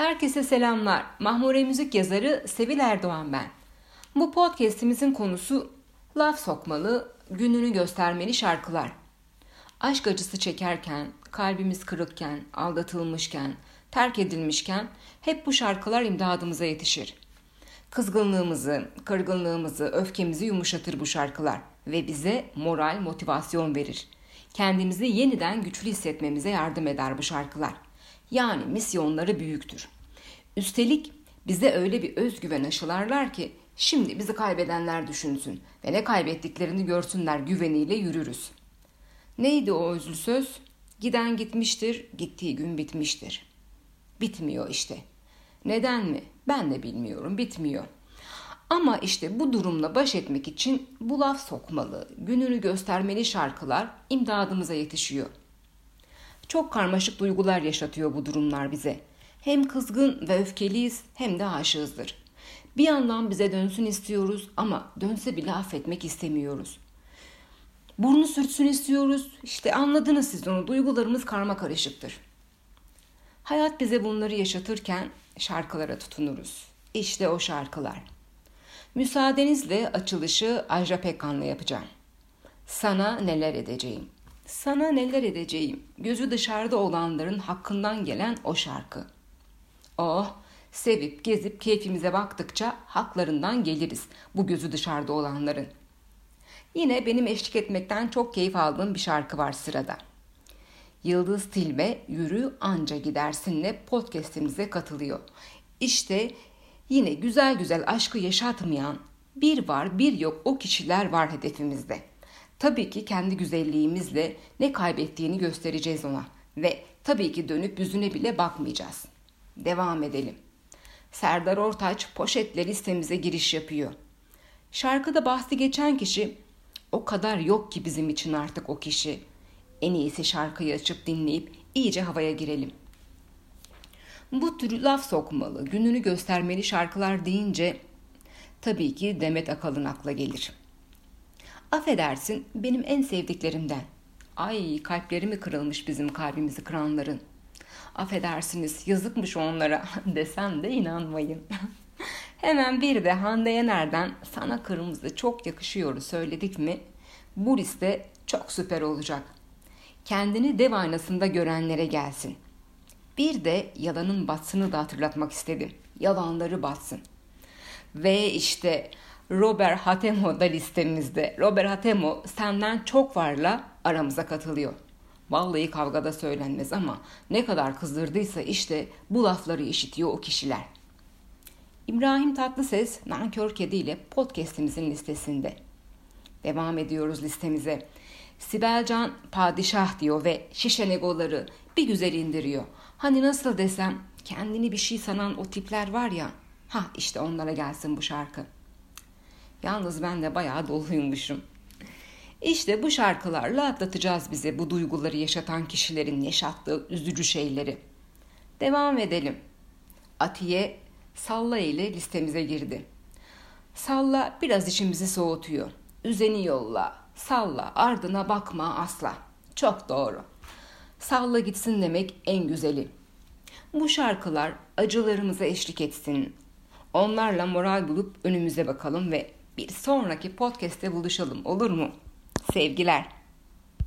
Herkese selamlar. Mahmure Müzik yazarı Sevil Erdoğan ben. Bu podcast'imizin konusu laf sokmalı, gününü göstermeli şarkılar. Aşk acısı çekerken, kalbimiz kırıkken, aldatılmışken, terk edilmişken hep bu şarkılar imdadımıza yetişir. Kızgınlığımızı, kırgınlığımızı, öfkemizi yumuşatır bu şarkılar ve bize moral, motivasyon verir. Kendimizi yeniden güçlü hissetmemize yardım eder bu şarkılar. Yani misyonları büyüktür. Üstelik bize öyle bir özgüven aşılarlar ki şimdi bizi kaybedenler düşünsün ve ne kaybettiklerini görsünler güveniyle yürürüz. Neydi o özlü söz? Giden gitmiştir, gittiği gün bitmiştir. Bitmiyor işte. Neden mi? Ben de bilmiyorum, bitmiyor. Ama işte bu durumla baş etmek için bu laf sokmalı, gününü göstermeli şarkılar imdadımıza yetişiyor. Çok karmaşık duygular yaşatıyor bu durumlar bize. Hem kızgın ve öfkeliyiz hem de aşığızdır. Bir yandan bize dönsün istiyoruz ama dönse bile affetmek istemiyoruz. Burnu sürtsün istiyoruz. İşte anladınız siz onu. Duygularımız karma karışıktır. Hayat bize bunları yaşatırken şarkılara tutunuruz. İşte o şarkılar. Müsaadenizle açılışı Ajra Pekkan'la yapacağım. Sana neler edeceğim. Sana neler edeceğim. Gözü dışarıda olanların hakkından gelen o şarkı. Oh, sevip gezip keyfimize baktıkça haklarından geliriz bu gözü dışarıda olanların. Yine benim eşlik etmekten çok keyif aldığım bir şarkı var sırada. Yıldız Tilbe Yürü Anca Gidersin'le podcast'imize katılıyor. İşte yine güzel güzel aşkı yaşatmayan bir var bir yok o kişiler var hedefimizde. Tabii ki kendi güzelliğimizle ne kaybettiğini göstereceğiz ona ve tabii ki dönüp yüzüne bile bakmayacağız. Devam edelim. Serdar Ortaç poşetle listemize giriş yapıyor. Şarkıda bahsi geçen kişi o kadar yok ki bizim için artık o kişi. En iyisi şarkıyı açıp dinleyip iyice havaya girelim. Bu tür laf sokmalı, gününü göstermeli şarkılar deyince tabii ki Demet Akalın akla gelir. Affedersin benim en sevdiklerimden. Ay kalplerimi kırılmış bizim kalbimizi kıranların. Affedersiniz yazıkmış onlara desem de inanmayın. Hemen bir de Hande Yener'den sana kırmızı çok yakışıyor söyledik mi? Bu liste çok süper olacak. Kendini dev aynasında görenlere gelsin. Bir de yalanın batsını da hatırlatmak istedim. Yalanları batsın. Ve işte Robert Hatemo da listemizde. Robert Hatemo senden çok varla aramıza katılıyor. Vallahi kavgada söylenmez ama ne kadar kızdırdıysa işte bu lafları işitiyor o kişiler. İbrahim Tatlıses Nankör Kedi ile podcastimizin listesinde. Devam ediyoruz listemize. Sibelcan padişah diyor ve şişe egoları bir güzel indiriyor. Hani nasıl desem kendini bir şey sanan o tipler var ya. Ha işte onlara gelsin bu şarkı. Yalnız ben de bayağı doluymuşum. İşte bu şarkılarla atlatacağız bize bu duyguları yaşatan kişilerin yaşattığı üzücü şeyleri. Devam edelim. Atiye Salla ile listemize girdi. Salla biraz içimizi soğutuyor. Üzeni yolla, salla, ardına bakma asla. Çok doğru. Salla gitsin demek en güzeli. Bu şarkılar acılarımıza eşlik etsin. Onlarla moral bulup önümüze bakalım ve bir sonraki podcast'te buluşalım olur mu? Sevgiler.